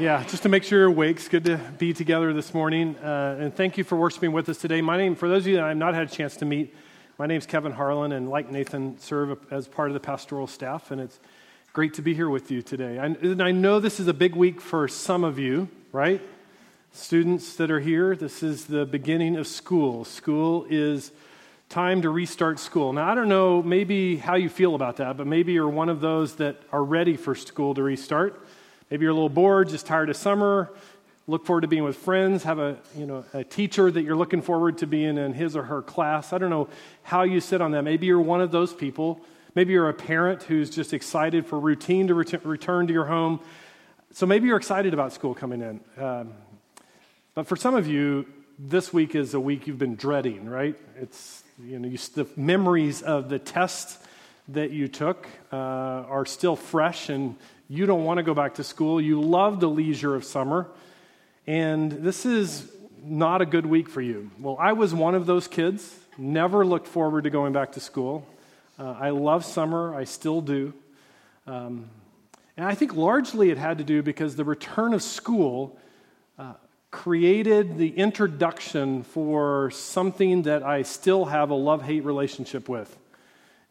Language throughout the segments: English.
Yeah, just to make sure you're awake. It's good to be together this morning. Uh, and thank you for worshiping with us today. My name, for those of you that I've not had a chance to meet, my name is Kevin Harlan, and like Nathan, serve as part of the pastoral staff. And it's great to be here with you today. And I know this is a big week for some of you, right? Students that are here, this is the beginning of school. School is time to restart school. Now, I don't know maybe how you feel about that, but maybe you're one of those that are ready for school to restart. Maybe you're a little bored, just tired of summer, look forward to being with friends, have a, you know, a teacher that you're looking forward to being in his or her class. I don't know how you sit on that. Maybe you're one of those people. Maybe you're a parent who's just excited for routine to ret- return to your home. So maybe you're excited about school coming in. Um, but for some of you, this week is a week you've been dreading, right? It's, you know, you, the memories of the tests that you took uh, are still fresh and you don't want to go back to school. You love the leisure of summer. And this is not a good week for you. Well, I was one of those kids, never looked forward to going back to school. Uh, I love summer, I still do. Um, and I think largely it had to do because the return of school uh, created the introduction for something that I still have a love hate relationship with,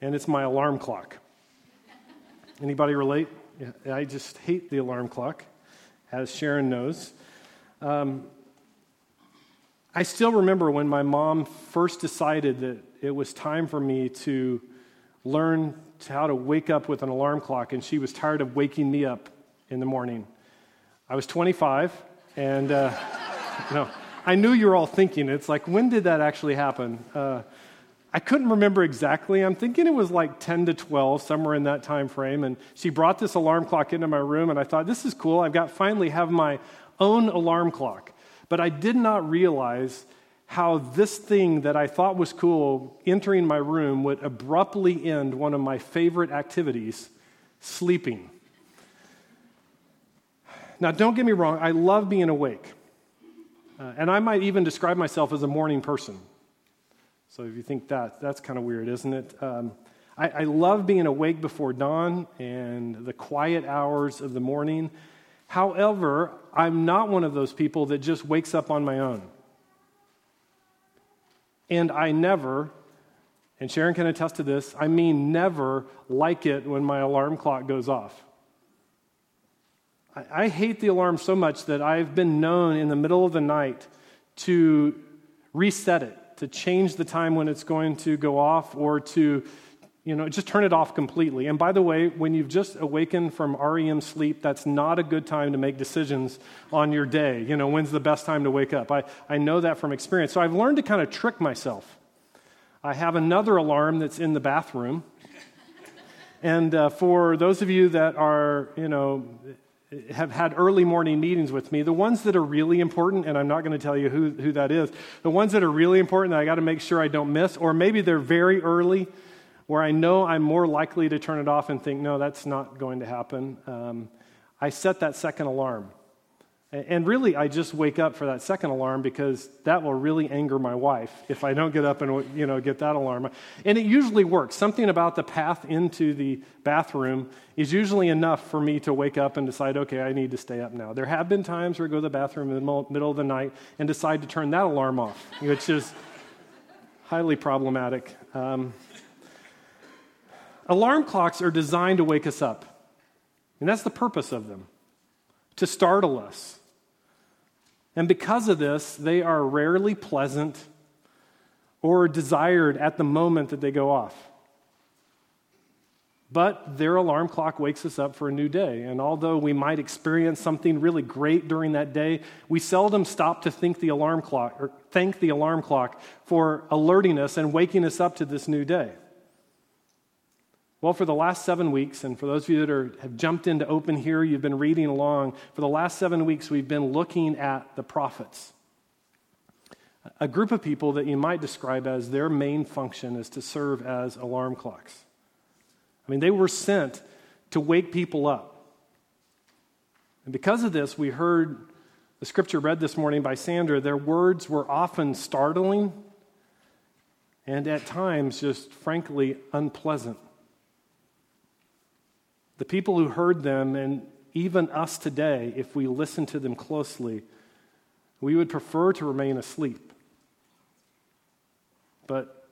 and it's my alarm clock. Anybody relate? I just hate the alarm clock, as Sharon knows. Um, I still remember when my mom first decided that it was time for me to learn how to wake up with an alarm clock, and she was tired of waking me up in the morning. I was 25, and uh, no, I knew you were all thinking, it's like, when did that actually happen? Uh, I couldn't remember exactly. I'm thinking it was like 10 to 12, somewhere in that time frame. And she brought this alarm clock into my room, and I thought, this is cool. I've got finally have my own alarm clock. But I did not realize how this thing that I thought was cool entering my room would abruptly end one of my favorite activities, sleeping. Now, don't get me wrong, I love being awake. Uh, and I might even describe myself as a morning person. So if you think that, that's kind of weird, isn't it? Um, I, I love being awake before dawn and the quiet hours of the morning. However, I'm not one of those people that just wakes up on my own. And I never, and Sharon can attest to this, I mean never like it when my alarm clock goes off. I, I hate the alarm so much that I've been known in the middle of the night to reset it to change the time when it's going to go off or to you know just turn it off completely. And by the way when you've just awakened from rem sleep that's not a good time to make decisions on your day. You know when's the best time to wake up? I, I know that from experience. So i've learned to kind of trick myself. I have another alarm that's in the bathroom. And uh, for those of you that are you know have had early morning meetings with me, the ones that are really important, and I'm not going to tell you who, who that is, the ones that are really important that I got to make sure I don't miss, or maybe they're very early where I know I'm more likely to turn it off and think, no, that's not going to happen. Um, I set that second alarm. And really, I just wake up for that second alarm because that will really anger my wife if I don't get up and you know get that alarm. And it usually works. Something about the path into the bathroom is usually enough for me to wake up and decide, okay, I need to stay up now. There have been times where I go to the bathroom in the middle of the night and decide to turn that alarm off, which is highly problematic. Um, alarm clocks are designed to wake us up, and that's the purpose of them to startle us and because of this, they are rarely pleasant or desired at the moment that they go off. But their alarm clock wakes us up for a new day. And although we might experience something really great during that day, we seldom stop to think the alarm clock or thank the alarm clock for alerting us and waking us up to this new day. Well, for the last seven weeks, and for those of you that are, have jumped into open here, you've been reading along. For the last seven weeks, we've been looking at the prophets. A group of people that you might describe as their main function is to serve as alarm clocks. I mean, they were sent to wake people up. And because of this, we heard the scripture read this morning by Sandra. Their words were often startling and at times just frankly unpleasant. The people who heard them, and even us today, if we listen to them closely, we would prefer to remain asleep. But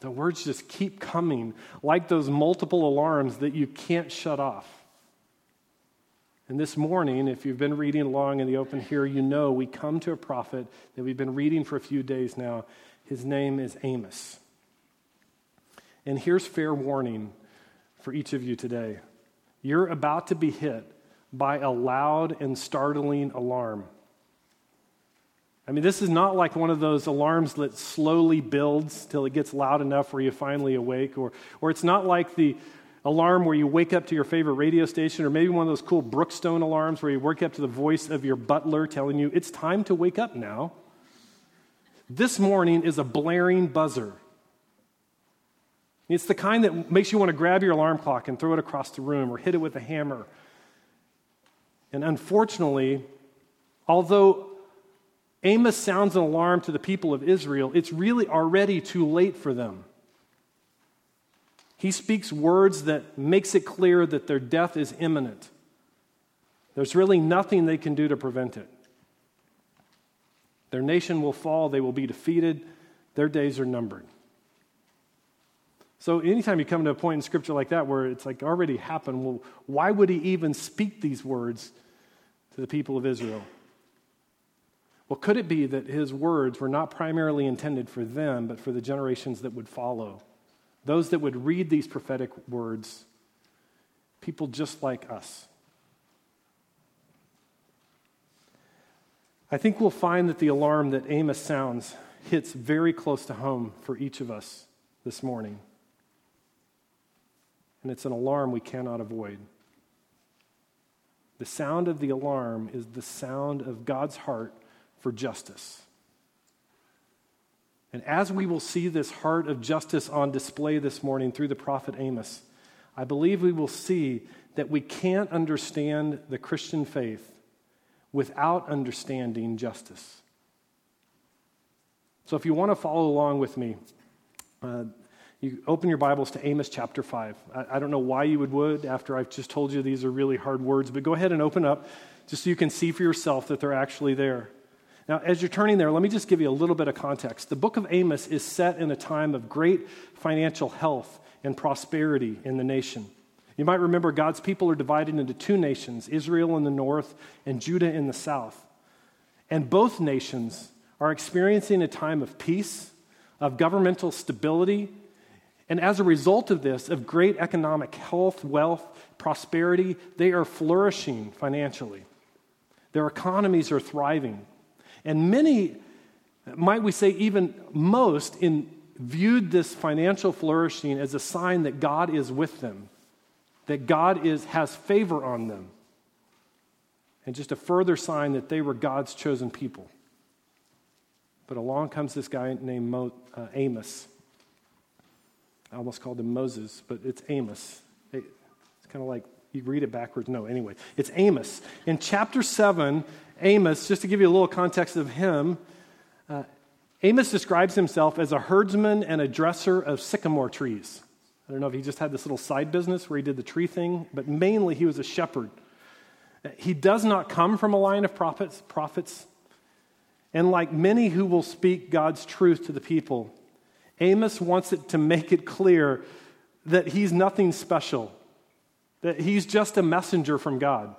the words just keep coming like those multiple alarms that you can't shut off. And this morning, if you've been reading along in the open here, you know we come to a prophet that we've been reading for a few days now. His name is Amos. And here's fair warning for each of you today you're about to be hit by a loud and startling alarm. I mean, this is not like one of those alarms that slowly builds till it gets loud enough where you finally awake, or, or it's not like the alarm where you wake up to your favorite radio station, or maybe one of those cool Brookstone alarms where you wake up to the voice of your butler telling you, it's time to wake up now. This morning is a blaring buzzer. It's the kind that makes you want to grab your alarm clock and throw it across the room or hit it with a hammer. And unfortunately, although Amos sounds an alarm to the people of Israel, it's really already too late for them. He speaks words that makes it clear that their death is imminent. There's really nothing they can do to prevent it. Their nation will fall, they will be defeated, their days are numbered. So, anytime you come to a point in scripture like that where it's like already happened, well, why would he even speak these words to the people of Israel? Well, could it be that his words were not primarily intended for them, but for the generations that would follow? Those that would read these prophetic words, people just like us. I think we'll find that the alarm that Amos sounds hits very close to home for each of us this morning. And it's an alarm we cannot avoid. The sound of the alarm is the sound of God's heart for justice. And as we will see this heart of justice on display this morning through the prophet Amos, I believe we will see that we can't understand the Christian faith without understanding justice. So if you want to follow along with me, uh, you open your Bibles to Amos chapter 5. I, I, don't know why you would, would after I've just told you these are really hard words, but go ahead and open up just so you can see for yourself that they're actually there. Now, as you're turning there, let me just give you a little bit of context. The book of Amos is set in a time of great financial health and prosperity in the nation. You might remember God's people are divided into two nations Israel in the north and Judah in the south. And both nations are experiencing a time of peace, of governmental stability, and as a result of this, of great economic health, wealth, prosperity, they are flourishing financially. Their economies are thriving. And many, might we say even most, in, viewed this financial flourishing as a sign that God is with them, that God is, has favor on them, and just a further sign that they were God's chosen people. But along comes this guy named uh, Amos. I almost called him Moses, but it's Amos. It's kind of like you read it backwards. No, anyway, it's Amos. In chapter 7, Amos, just to give you a little context of him, uh, Amos describes himself as a herdsman and a dresser of sycamore trees. I don't know if he just had this little side business where he did the tree thing, but mainly he was a shepherd. He does not come from a line of prophets, prophets. And like many who will speak God's truth to the people, Amos wants it to make it clear that he's nothing special, that he's just a messenger from God.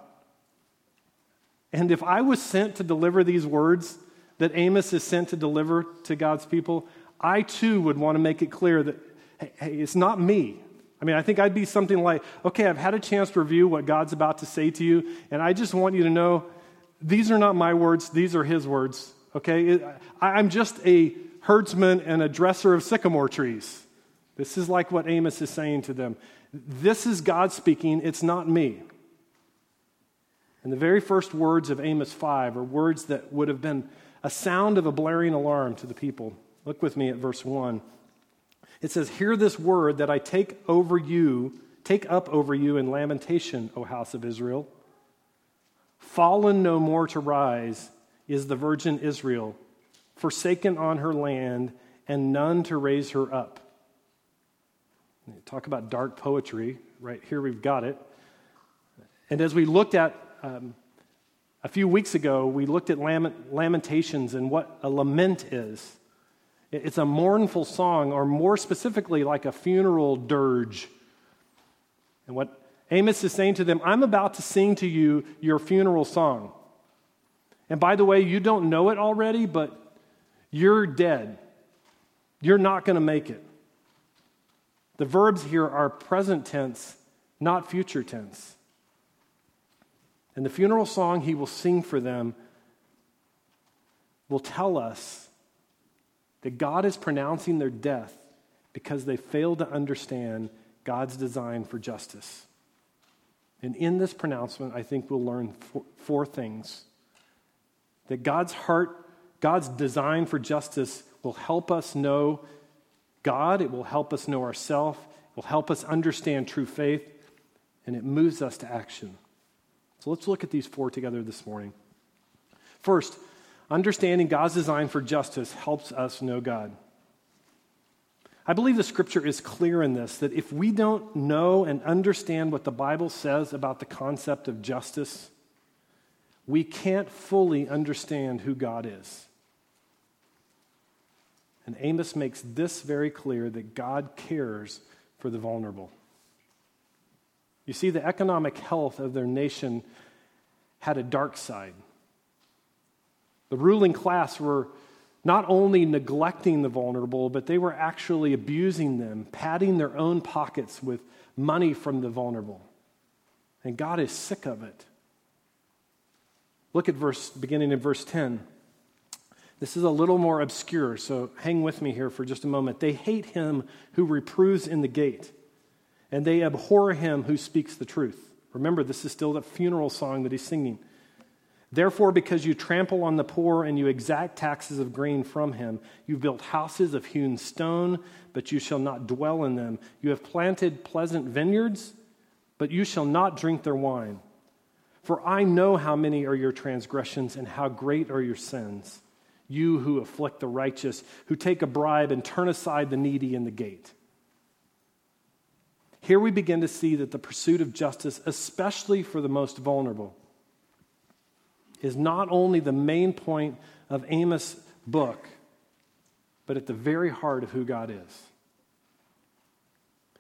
And if I was sent to deliver these words that Amos is sent to deliver to God's people, I too would want to make it clear that, hey, hey, it's not me. I mean, I think I'd be something like, okay, I've had a chance to review what God's about to say to you, and I just want you to know these are not my words, these are his words, okay? I'm just a herdsman and a dresser of sycamore trees. This is like what Amos is saying to them. This is God speaking, it's not me. And the very first words of Amos 5 are words that would have been a sound of a blaring alarm to the people. Look with me at verse 1. It says, Hear this word that I take over you, take up over you in lamentation, O house of Israel. Fallen no more to rise is the virgin Israel, forsaken on her land, and none to raise her up. Talk about dark poetry. Right here we've got it. And as we looked at Um, a few weeks ago, we looked at Lamentations and what a lament is. It's a mournful song, or more specifically, like a funeral dirge. And what Amos is saying to them, I'm about to sing to you your funeral song. And by the way, you don't know it already, but you're dead. You're not going to make it. The verbs here are present tense, not future tense. And the funeral song he will sing for them will tell us that God is pronouncing their death because they failed to understand God's design for justice. And in this pronouncement, I think we'll learn four, four things that God's heart, God's design for justice will help us know God, it will help us know ourselves, it will help us understand true faith, and it moves us to action. So let's look at these four together this morning. First, understanding God's design for justice helps us know God. I believe the scripture is clear in this that if we don't know and understand what the Bible says about the concept of justice, we can't fully understand who God is. And Amos makes this very clear that God cares for the vulnerable. You see, the economic health of their nation had a dark side. The ruling class were not only neglecting the vulnerable, but they were actually abusing them, padding their own pockets with money from the vulnerable. And God is sick of it. Look at verse beginning in verse 10. This is a little more obscure, so hang with me here for just a moment. They hate him who reproves in the gate, and they abhor him who speaks the truth. Remember, this is still the funeral song that he's singing. Therefore, because you trample on the poor and you exact taxes of grain from him, you built houses of hewn stone, but you shall not dwell in them. You have planted pleasant vineyards, but you shall not drink their wine. For I know how many are your transgressions and how great are your sins you who afflict the righteous, who take a bribe and turn aside the needy in the gate. Here we begin to see that the pursuit of justice, especially for the most vulnerable, is not only the main point of Amos' book, but at the very heart of who God is.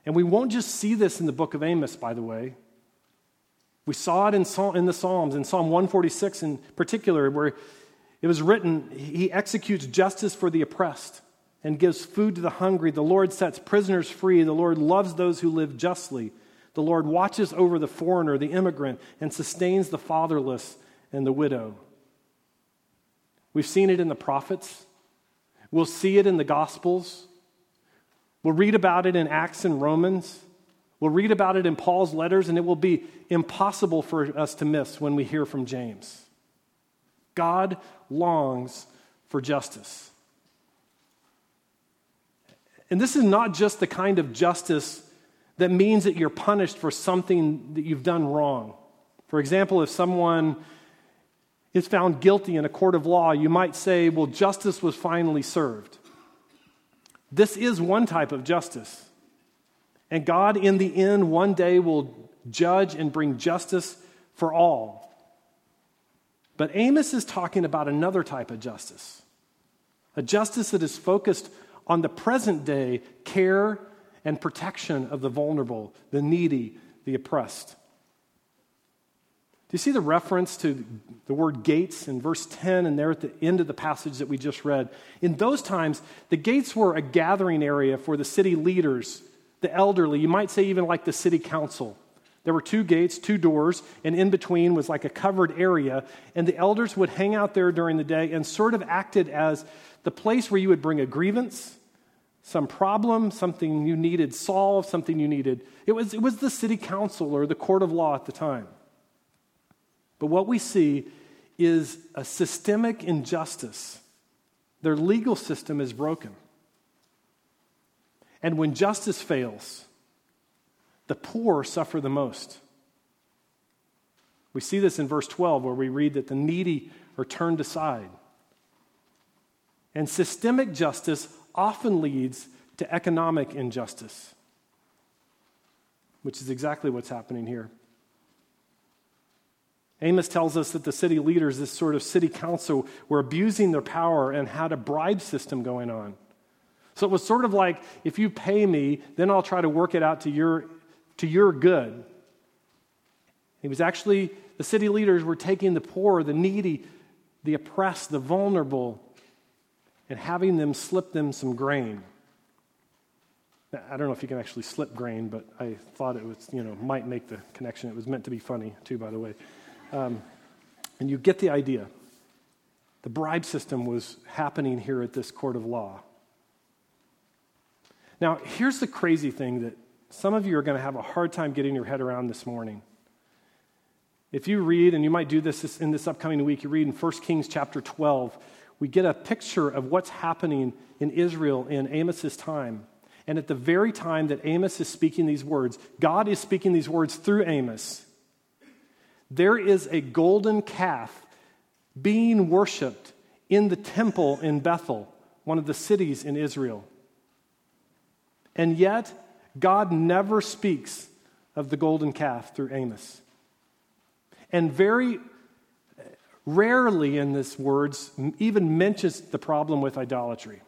And we won't just see this in the book of Amos, by the way. We saw it in, the Psalms, in Psalm 146 in particular, where it was written, He executes justice for the oppressed and gives food to the hungry. The Lord sets prisoners free. The Lord loves those who live justly. The Lord watches over the foreigner, the immigrant, and sustains the fatherless and the widow. We've seen it in the prophets. We'll see it in the Gospels. We'll read about it in Acts and Romans. We'll read about it in Paul's letters, and it will be impossible for us to miss when we hear from James. God longs for justice. And this is not just the kind of justice that means that you're punished for something that you've done wrong. For example, if someone is found guilty in a court of law, you might say, well, justice was finally served. This is one type of justice. And God, in the end, one day will judge and bring justice for all. But Amos is talking about another type of justice a justice that is focused on the present day care and protection of the vulnerable, the needy, the oppressed. Do you see the reference to the word gates in verse 10 and there at the end of the passage that we just read? In those times, the gates were a gathering area for the city leaders, the elderly, you might say even like the city council. There were two gates, two doors, and in between was like a covered area. And the elders would hang out there during the day and sort of acted as the place where you would bring a grievance, some problem, something you needed solved, something you needed. It was, it was the city council or the court of law at the time. But what we see is a systemic injustice. Their legal system is broken. And when justice fails, the poor suffer the most. We see this in verse 12, where we read that the needy are turned aside. And systemic justice often leads to economic injustice, which is exactly what's happening here. Amos tells us that the city leaders, this sort of city council, were abusing their power and had a bribe system going on. So it was sort of like if you pay me, then I'll try to work it out to your, to your good. He was actually, the city leaders were taking the poor, the needy, the oppressed, the vulnerable, and having them slip them some grain. I don't know if you can actually slip grain, but I thought it was, you know, might make the connection. It was meant to be funny, too, by the way. Um, and you get the idea. The bribe system was happening here at this court of law. Now, here's the crazy thing that some of you are going to have a hard time getting your head around this morning. If you read, and you might do this in this upcoming week, you read in 1 Kings chapter 12, we get a picture of what's happening in Israel in Amos's time. And at the very time that Amos is speaking these words, God is speaking these words through Amos. There is a golden calf being worshiped in the temple in Bethel, one of the cities in Israel. And yet, God never speaks of the golden calf through Amos. And very rarely in this words even mentions the problem with idolatry.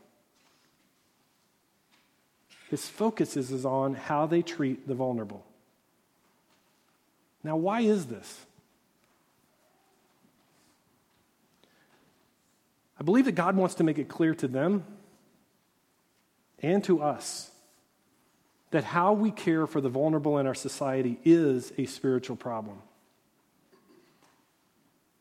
His focus is on how they treat the vulnerable. Now, why is this? I believe that God wants to make it clear to them and to us that how we care for the vulnerable in our society is a spiritual problem.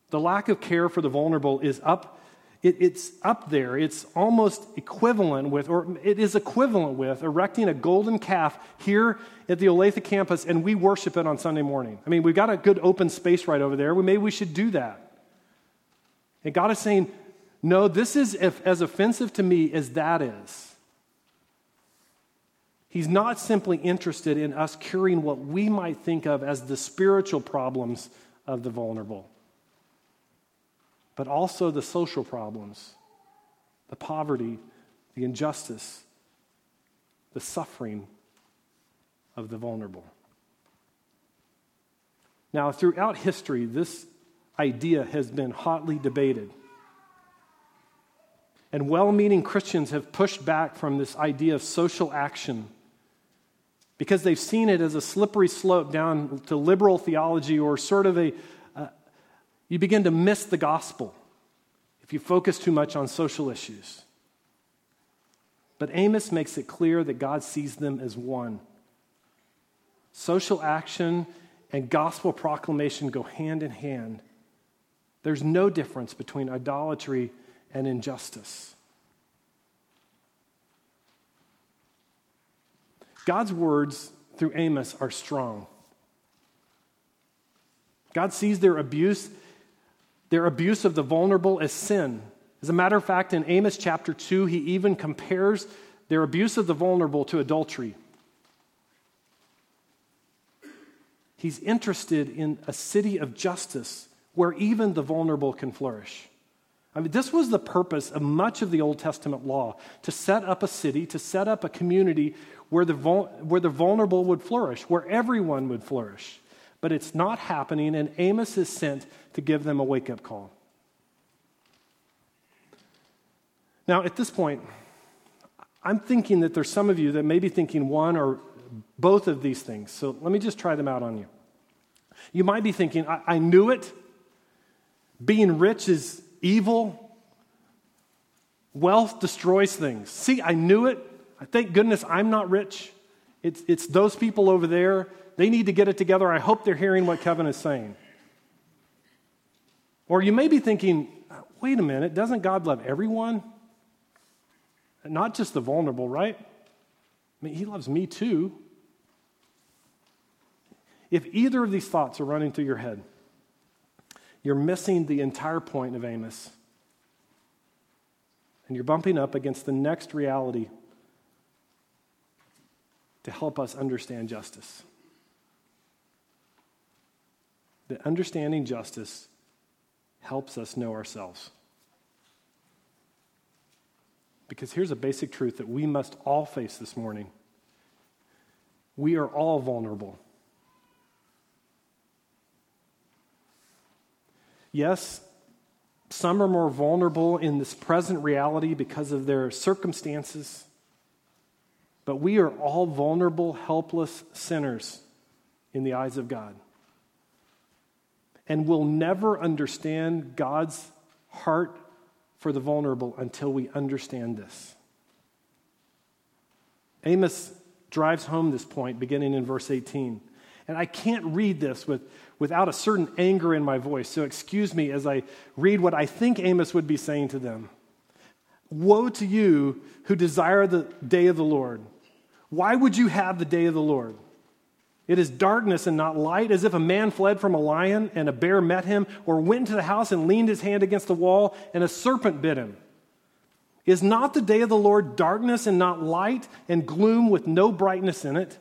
The lack of care for the vulnerable is up, it, it's up there. It's almost equivalent with, or it is equivalent with, erecting a golden calf here at the Olathe campus and we worship it on Sunday morning. I mean, we've got a good open space right over there. We maybe we should do that. And God is saying, no, this is as offensive to me as that is. He's not simply interested in us curing what we might think of as the spiritual problems of the vulnerable but also the social problems, the poverty, the injustice, the suffering of the vulnerable. Now, throughout history, this idea has been hotly debated. And well meaning Christians have pushed back from this idea of social action because they've seen it as a slippery slope down to liberal theology or sort of a, uh, you begin to miss the gospel if you focus too much on social issues. But Amos makes it clear that God sees them as one. Social action and gospel proclamation go hand in hand. There's no difference between idolatry and injustice. God's words through Amos are strong. God sees their abuse their abuse of the vulnerable as sin. As a matter of fact, in Amos chapter 2, he even compares their abuse of the vulnerable to adultery. He's interested in a city of justice where even the vulnerable can flourish. I mean, this was the purpose of much of the Old Testament law to set up a city, to set up a community where the, where the vulnerable would flourish, where everyone would flourish but it's not happening, and Amos is sent to give them a wake up call. Now, at this point, I'm thinking that there's some of you that may be thinking one or both of these things. So let me just try them out on you. You might be thinking, I, I knew it. Being rich is evil. Wealth destroys things. See, I knew it. I thank goodness I'm not rich. It's, it's those people over there they need to get it together. I hope they're hearing what Kevin is saying. Or you may be thinking, wait a minute, doesn't God love everyone? Not just the vulnerable, right? I mean, He loves me too. If either of these thoughts are running through your head, you're missing the entire point of Amos. And you're bumping up against the next reality to help us understand justice that understanding justice helps us know ourselves. Because here's a basic truth that we must all face this morning we are all vulnerable. Yes, some are more vulnerable in this present reality because of their circumstances. But we are all vulnerable, helpless sinners in the eyes of God. And we'll never understand God's heart for the vulnerable until we understand this. Amos drives home this point beginning in verse 18. And I can't read this with, without a certain anger in my voice. So excuse me as I read what I think Amos would be saying to them. Woe to you who desire the day of the Lord. Why would you have the day of the Lord? It is darkness and not light, as if a man fled from a lion and a bear met him, or went into the house and leaned his hand against the wall and a serpent bit him. Is not the day of the Lord darkness and not light, and gloom with no brightness in it?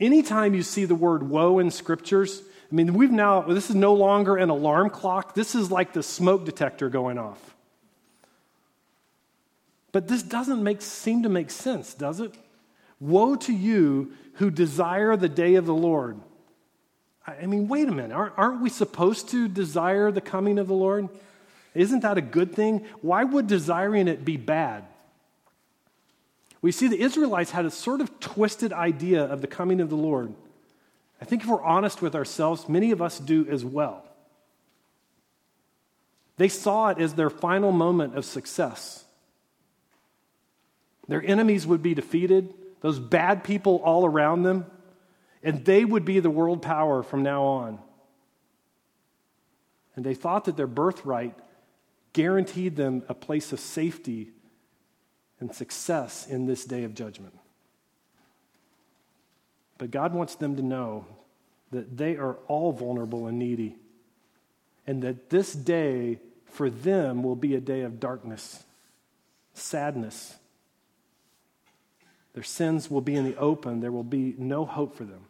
Anytime you see the word woe in scriptures, I mean, we've now, this is no longer an alarm clock. This is like the smoke detector going off. But this doesn't make, seem to make sense, does it? Woe to you who desire the day of the Lord. I mean, wait a minute. Aren't we supposed to desire the coming of the Lord? Isn't that a good thing? Why would desiring it be bad? We see the Israelites had a sort of twisted idea of the coming of the Lord. I think if we're honest with ourselves, many of us do as well. They saw it as their final moment of success. Their enemies would be defeated, those bad people all around them, and they would be the world power from now on. And they thought that their birthright guaranteed them a place of safety and success in this day of judgment. But God wants them to know that they are all vulnerable and needy, and that this day for them will be a day of darkness, sadness. Their sins will be in the open, there will be no hope for them.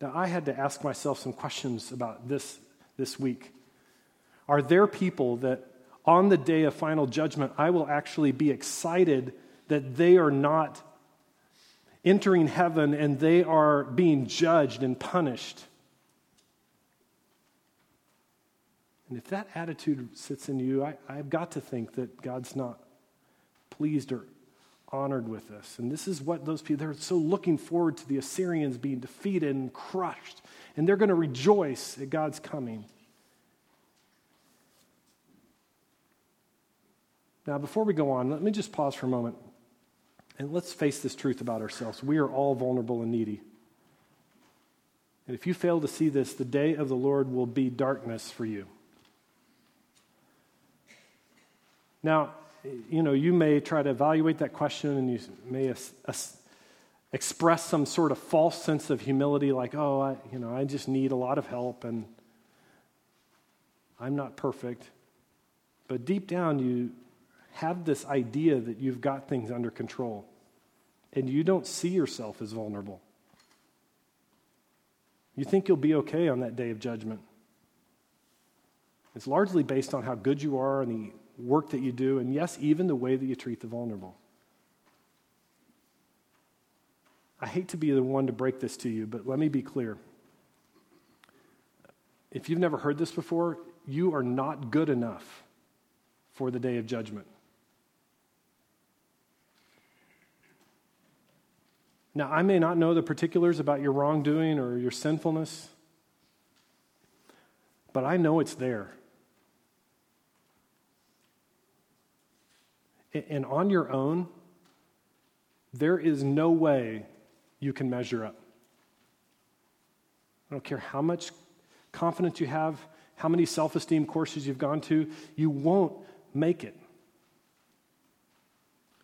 Now, I had to ask myself some questions about this this week. Are there people that on the day of final judgment, I will actually be excited that they are not entering heaven and they are being judged and punished. And if that attitude sits in you, I, have got to think that God's not pleased or honored with this. And this is what those people, they're so looking forward to the Assyrians being defeated and crushed. And they're going to rejoice at God's coming. Now, before we go on, let me just pause for a moment and let's face this truth about ourselves. We are all vulnerable and needy. And if you fail to see this, the day of the Lord will be darkness for you. Now, you know, you may try to evaluate that question and you may as, as express some sort of false sense of humility, like, oh, I, you know, I just need a lot of help and I'm not perfect. But deep down, you have this idea that you've got things under control and you don't see yourself as vulnerable. You think you'll be okay on that day of judgment. It's largely based on how good you are and the work that you do, and yes, even the way that you treat the vulnerable. I hate to be the one to break this to you, but let me be clear. If you've never heard this before, you are not good enough for the day of judgment. Now, I may not know the particulars about your wrongdoing or your sinfulness, but I know it's there. And on your own, there is no way you can measure up. I don't care how much confidence you have, how many self esteem courses you've gone to, you won't make it.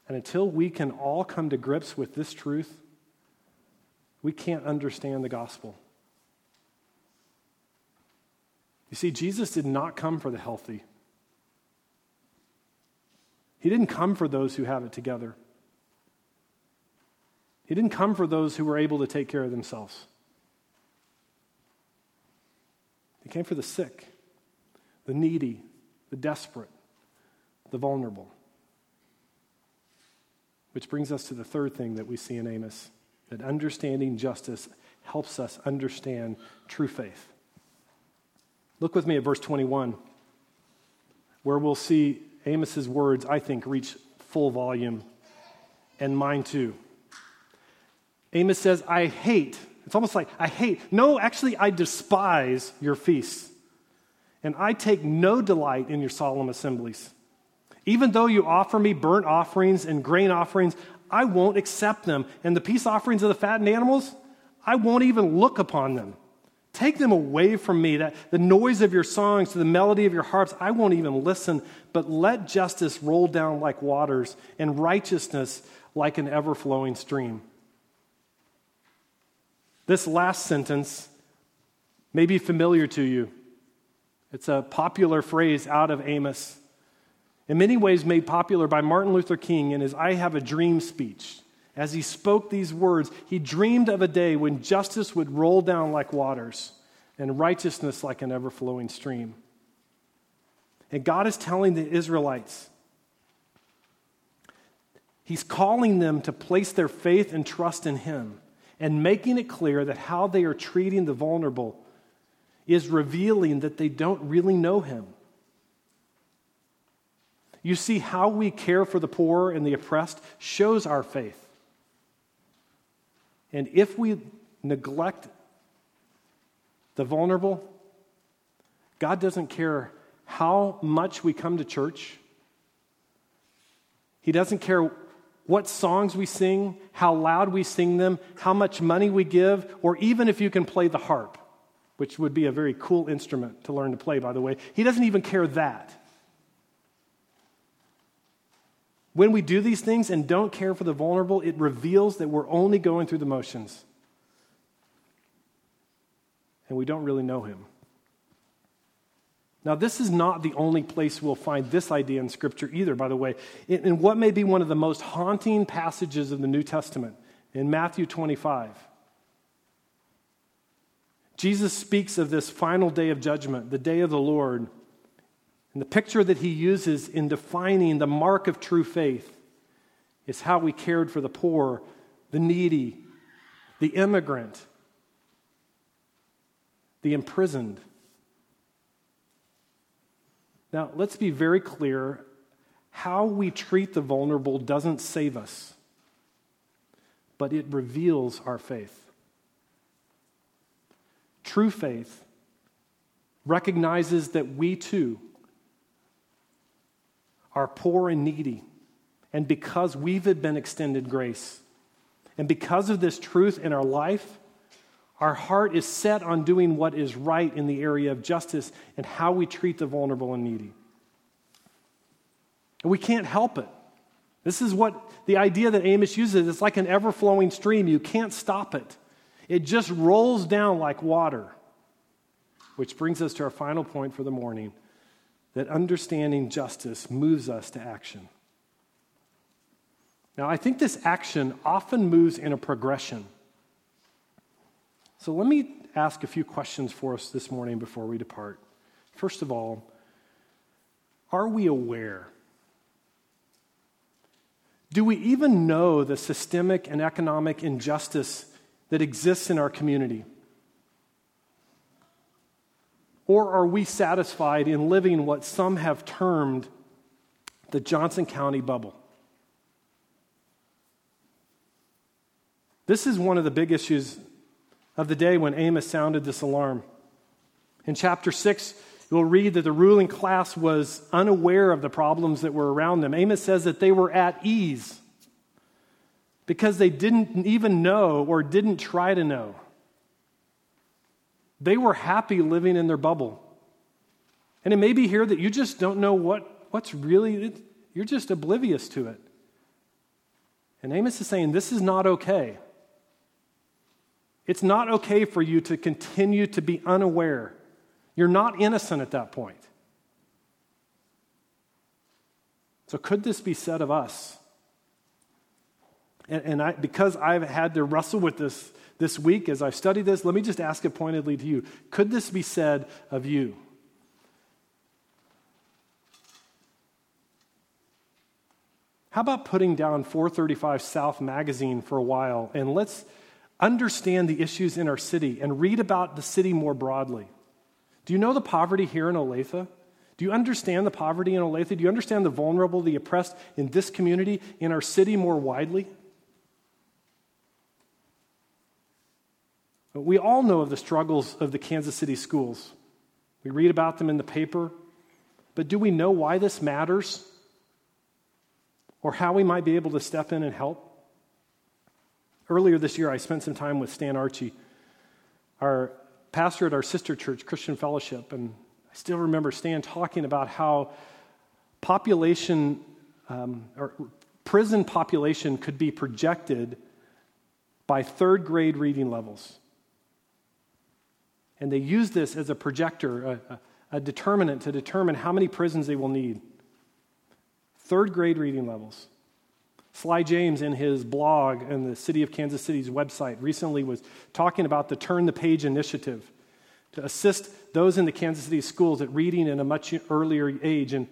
And until we can all come to grips with this truth, we can't understand the gospel. You see, Jesus did not come for the healthy. He didn't come for those who have it together. He didn't come for those who were able to take care of themselves. He came for the sick, the needy, the desperate, the vulnerable. Which brings us to the third thing that we see in Amos that understanding justice helps us understand true faith. Look with me at verse 21, where we'll see Amos's words, I think, reach full volume, and mine too. Amos says, I hate. It's almost like, I hate. No, actually, I despise your feasts, and I take no delight in your solemn assemblies. Even though you offer me burnt offerings and grain offerings, I won't accept them. And the peace offerings of the fattened animals, I won't even look upon them. Take them away from me. That the noise of your songs, to the melody of your harps, I won't even listen. But let justice roll down like waters, and righteousness like an ever flowing stream. This last sentence may be familiar to you. It's a popular phrase out of Amos in many ways made popular by Martin Luther King in his I Have a Dream speech. As he spoke these words, he dreamed of a day when justice would roll down like waters and righteousness like an ever flowing stream. And God is telling the Israelites, He's calling them to place their faith and trust in Him and making it clear that how they are treating the vulnerable is revealing that they don't really know Him. You see, how we care for the poor and the oppressed shows our faith. And if we neglect the vulnerable, God doesn't care how much we come to church. He doesn't care what songs we sing, how loud we sing them, how much money we give, or even if you can play the harp, which would be a very cool instrument to learn to play, by the way. He doesn't even care that. When we do these things and don't care for the vulnerable, it reveals that we're only going through the motions. And we don't really know Him. Now, this is not the only place we'll find this idea in Scripture either, by the way. In, what may be one of the most haunting passages of the New Testament, in Matthew 25. Jesus speaks of this final day of judgment, the day of the Lord, and the picture that he uses in defining the mark of true faith is how we cared for the poor, the needy, the immigrant, the imprisoned. Now, let's be very clear how we treat the vulnerable doesn't save us, but it reveals our faith. True faith recognizes that we too are poor and needy. And because we've been extended grace, and because of this truth in our life, our heart is set on doing what is right in the area of justice and how we treat the vulnerable and needy. And we can't help it. This is what the idea that Amos uses it's like an ever flowing stream. You can't stop it, it just rolls down like water. Which brings us to our final point for the morning that understanding justice moves us to action. Now, I think this action often moves in a progression. So, let me ask a few questions for us this morning before we depart. First of all, are we aware? Do we even know the systemic and economic injustice that exists in our community? Or are we satisfied in living what some have termed the Johnson County bubble? This is one of the big issues of the day when Amos sounded this alarm. In chapter 6, you'll read that the ruling class was unaware of the problems that were around them. Amos says that they were at ease because they didn't even know or didn't try to know. They were happy living in their bubble. And it may be here that you just don't know what, what's really, you're just oblivious to it. And Amos is saying, This is not okay. It's not okay for you to continue to be unaware. You're not innocent at that point. So, could this be said of us? And, and I, because I've had to wrestle with this this week as I've studied this, let me just ask it pointedly to you. Could this be said of you? How about putting down 435 South magazine for a while and let's understand the issues in our city and read about the city more broadly? Do you know the poverty here in Olathe? Do you understand the poverty in Olathe? Do you understand the vulnerable, the oppressed in this community, in our city more widely? We all know of the struggles of the Kansas City schools. We read about them in the paper. But do we know why this matters? Or how we might be able to step in and help? Earlier this year, I spent some time with Stan Archie, our pastor at our sister church, Christian Fellowship, and I still remember Stan talking about how population um, or prison population could be projected by third grade reading levels. And they use this as a projector, a, a, determinant to determine how many prisons they will need. Third grade reading levels. Sly James, in his blog and the City of Kansas City's website, recently was talking about the Turn the Page initiative to assist those in the Kansas City schools at reading in a much earlier age. And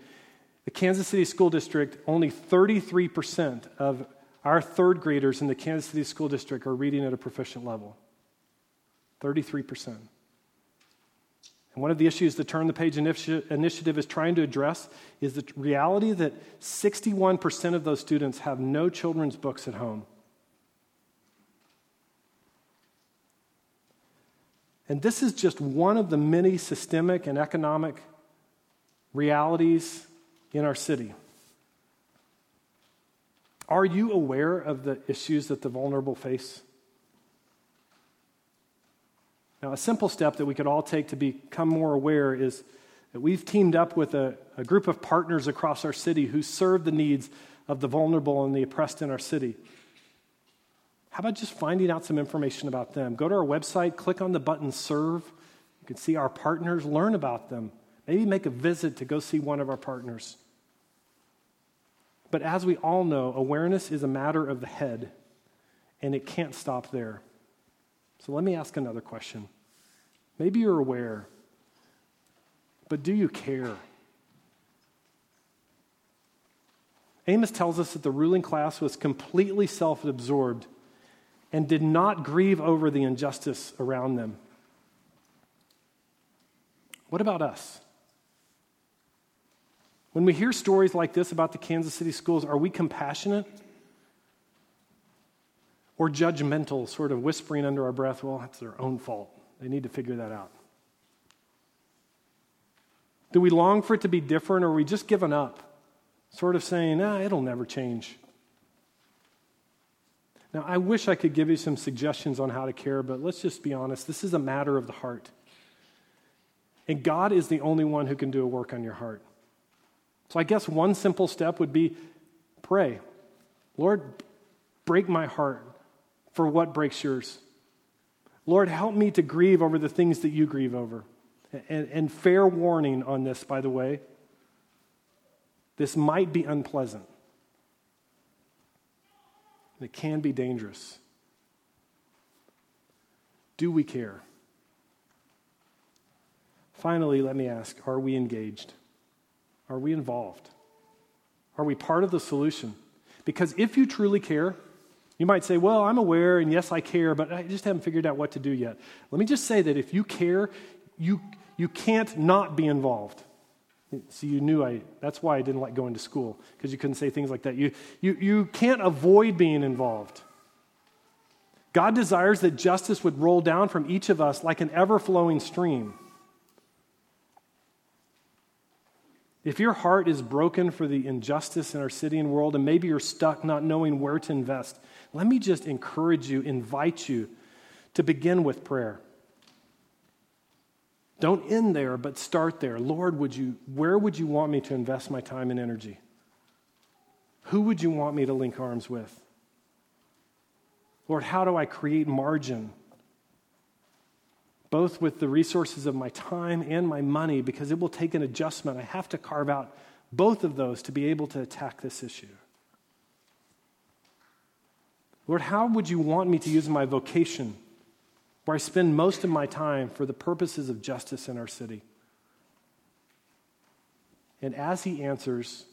the Kansas City School District, only 33% of our third graders in the Kansas City School District are reading at a proficient level. 33%. And one of the issues the Turn the Page initiative is trying to address is the reality that 61% of those students have no children's books at home. And this is just one of the many systemic and economic realities in our city. Are you aware of the issues that the vulnerable face? Now, a simple step that we could all take to become more aware is that we've teamed up with a, a group of partners across our city who serve the needs of the vulnerable and the oppressed in our city. How about just finding out some information about them? Go to our website, click on the button Serve. You can see our partners, learn about them. Maybe make a visit to go see one of our partners. But as we all know, awareness is a matter of the head, and it can't stop there. So let me ask another question Maybe you're aware, but do you care? Amos tells us that the ruling class was completely self absorbed and did not grieve over the injustice around them. What about us? When we hear stories like this about the Kansas City schools, are we compassionate or judgmental, sort of whispering under our breath, well, that's their own fault? They need to figure that out. Do we long for it to be different or are we just given up? Sort of saying, ah, it'll never change. Now, I wish I could give you some suggestions on how to care, but let's just be honest. This is a matter of the heart. And God is the only one who can do a work on your heart. So I guess one simple step would be pray. Lord, break my heart for what breaks yours. Lord, help me to grieve over the things that you grieve over. And, and fair warning on this, by the way this might be unpleasant, it can be dangerous. Do we care? Finally, let me ask are we engaged? Are we involved? Are we part of the solution? Because if you truly care, you might say, Well, I'm aware, and yes, I care, but I just haven't figured out what to do yet. Let me just say that if you care, you, you can't not be involved. See, you knew I, that's why I didn't like going to school, because you couldn't say things like that. You, you, you can't avoid being involved. God desires that justice would roll down from each of us like an ever flowing stream. If your heart is broken for the injustice in our city and world, and maybe you're stuck not knowing where to invest, let me just encourage you, invite you to begin with prayer. Don't end there, but start there. Lord, would you, where would you want me to invest my time and energy? Who would you want me to link arms with? Lord, how do I create margin, both with the resources of my time and my money, because it will take an adjustment. I have to carve out both of those to be able to attack this issue. Lord, how would you want me to use my vocation, where I spend most of my time for the purposes of justice in our city? And as he answers,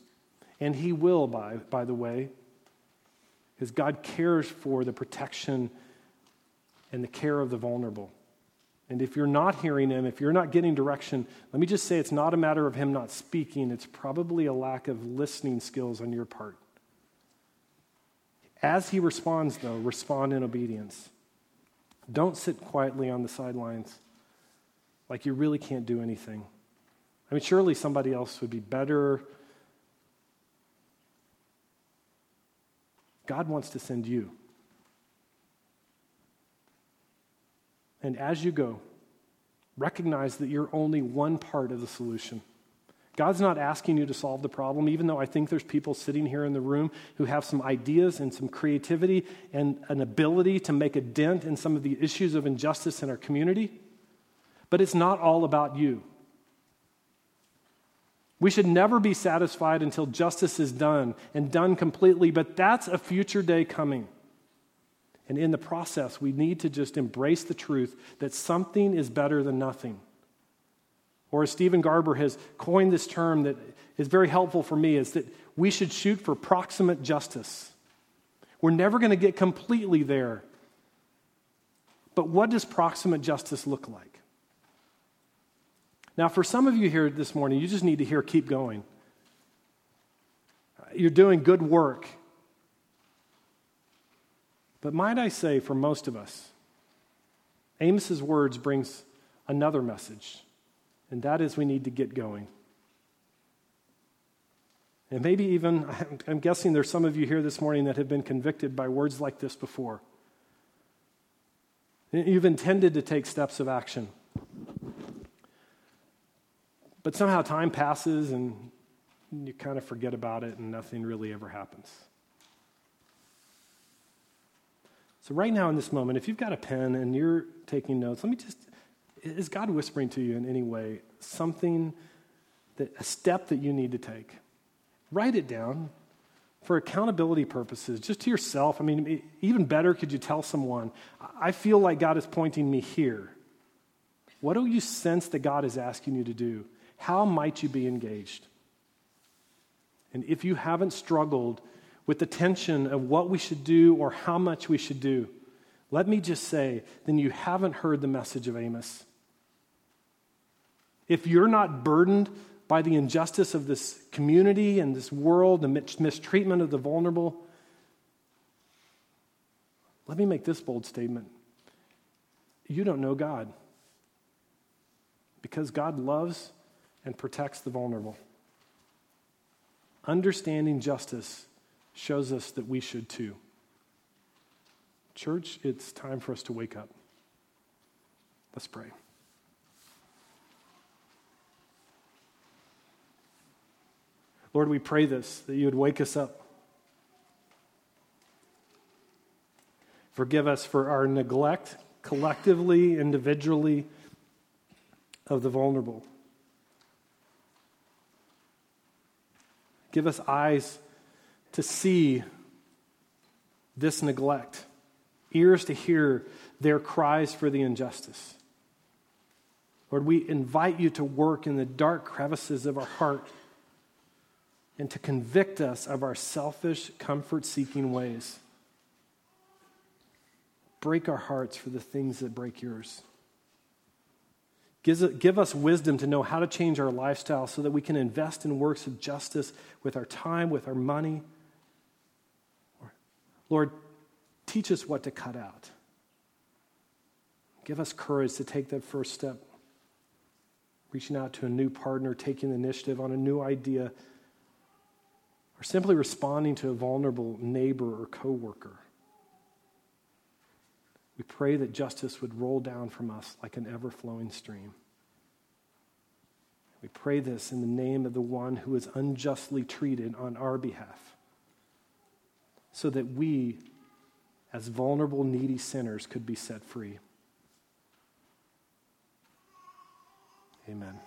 and he will, by, by the way, because God cares for the protection and the care of the vulnerable And if you're not hearing him, if you're not getting direction, let me just say it's not a matter of him not speaking, it's probably a lack of listening skills on your part. As he responds, though, respond in obedience. Don't sit quietly on the sidelines like you really can't do anything. I mean, surely somebody else would be better. God wants to send you. And as you go, recognize that you're only one part of the solution. God's not asking you to solve the problem, even though I think there's people sitting here in the room who have some ideas and some creativity and an ability to make a dent in some of the issues of injustice in our community. But it's not all about you. We should never be satisfied until justice is done and done completely, but that's a future day coming. And in the process, we need to just embrace the truth that something is better than nothing. Or as Steven Garber has coined this term that is very helpful for me, is that we should shoot for proximate justice. We're never going to get completely there. But what does proximate justice look like? Now, for some of you here this morning, you just need to hear keep going. You're doing good work but might I say, for most of us, Amos's words brings another message, and that is we need to get going. And maybe even, I'm guessing there's some of you here this morning that have been convicted by words like this before. You've intended to take steps of action. But somehow time passes and you kind of forget about it and nothing really ever happens. So, right now in this moment, if you've got a pen and you're taking notes, let me just, is God whispering to you in any way something, that, a step that you need to take? Write it down for accountability purposes, just to yourself. I mean, even better, could you tell someone, I feel like God is pointing me here? What do you sense that God is asking you to do? How might you be engaged? And if you haven't struggled with the tension of what we should do or how much we should do, let me just say, then you haven't heard the message of Amos. If you're not burdened by the injustice of this community and this world, the mistreatment of the vulnerable, let me make this bold statement. You don't know God because God loves and protects the vulnerable. Understanding justice shows us that we should too. Church, it's time for us to wake up. Let's pray. Lord, we pray this, that you would wake us up. Forgive us for our neglect, collectively, individually, of the vulnerable. Give us eyes to see this neglect, ears to hear their cries for the injustice. Lord, we invite you to work in the dark crevices of our heart and to convict us of our selfish, comfort seeking ways. Break our hearts for the things that break yours. Give us wisdom to know how to change our lifestyle so that we can invest in works of justice with our time, with our money Lord, teach us what to cut out. Give us courage to take that first step, reaching out to a new partner, taking the initiative on a new idea, or simply responding to a vulnerable neighbor or coworker. We pray that justice would roll down from us like an ever flowing stream. We pray this in the name of the one who is unjustly treated on our behalf so that we, as vulnerable, needy sinners, could be set free. Amen.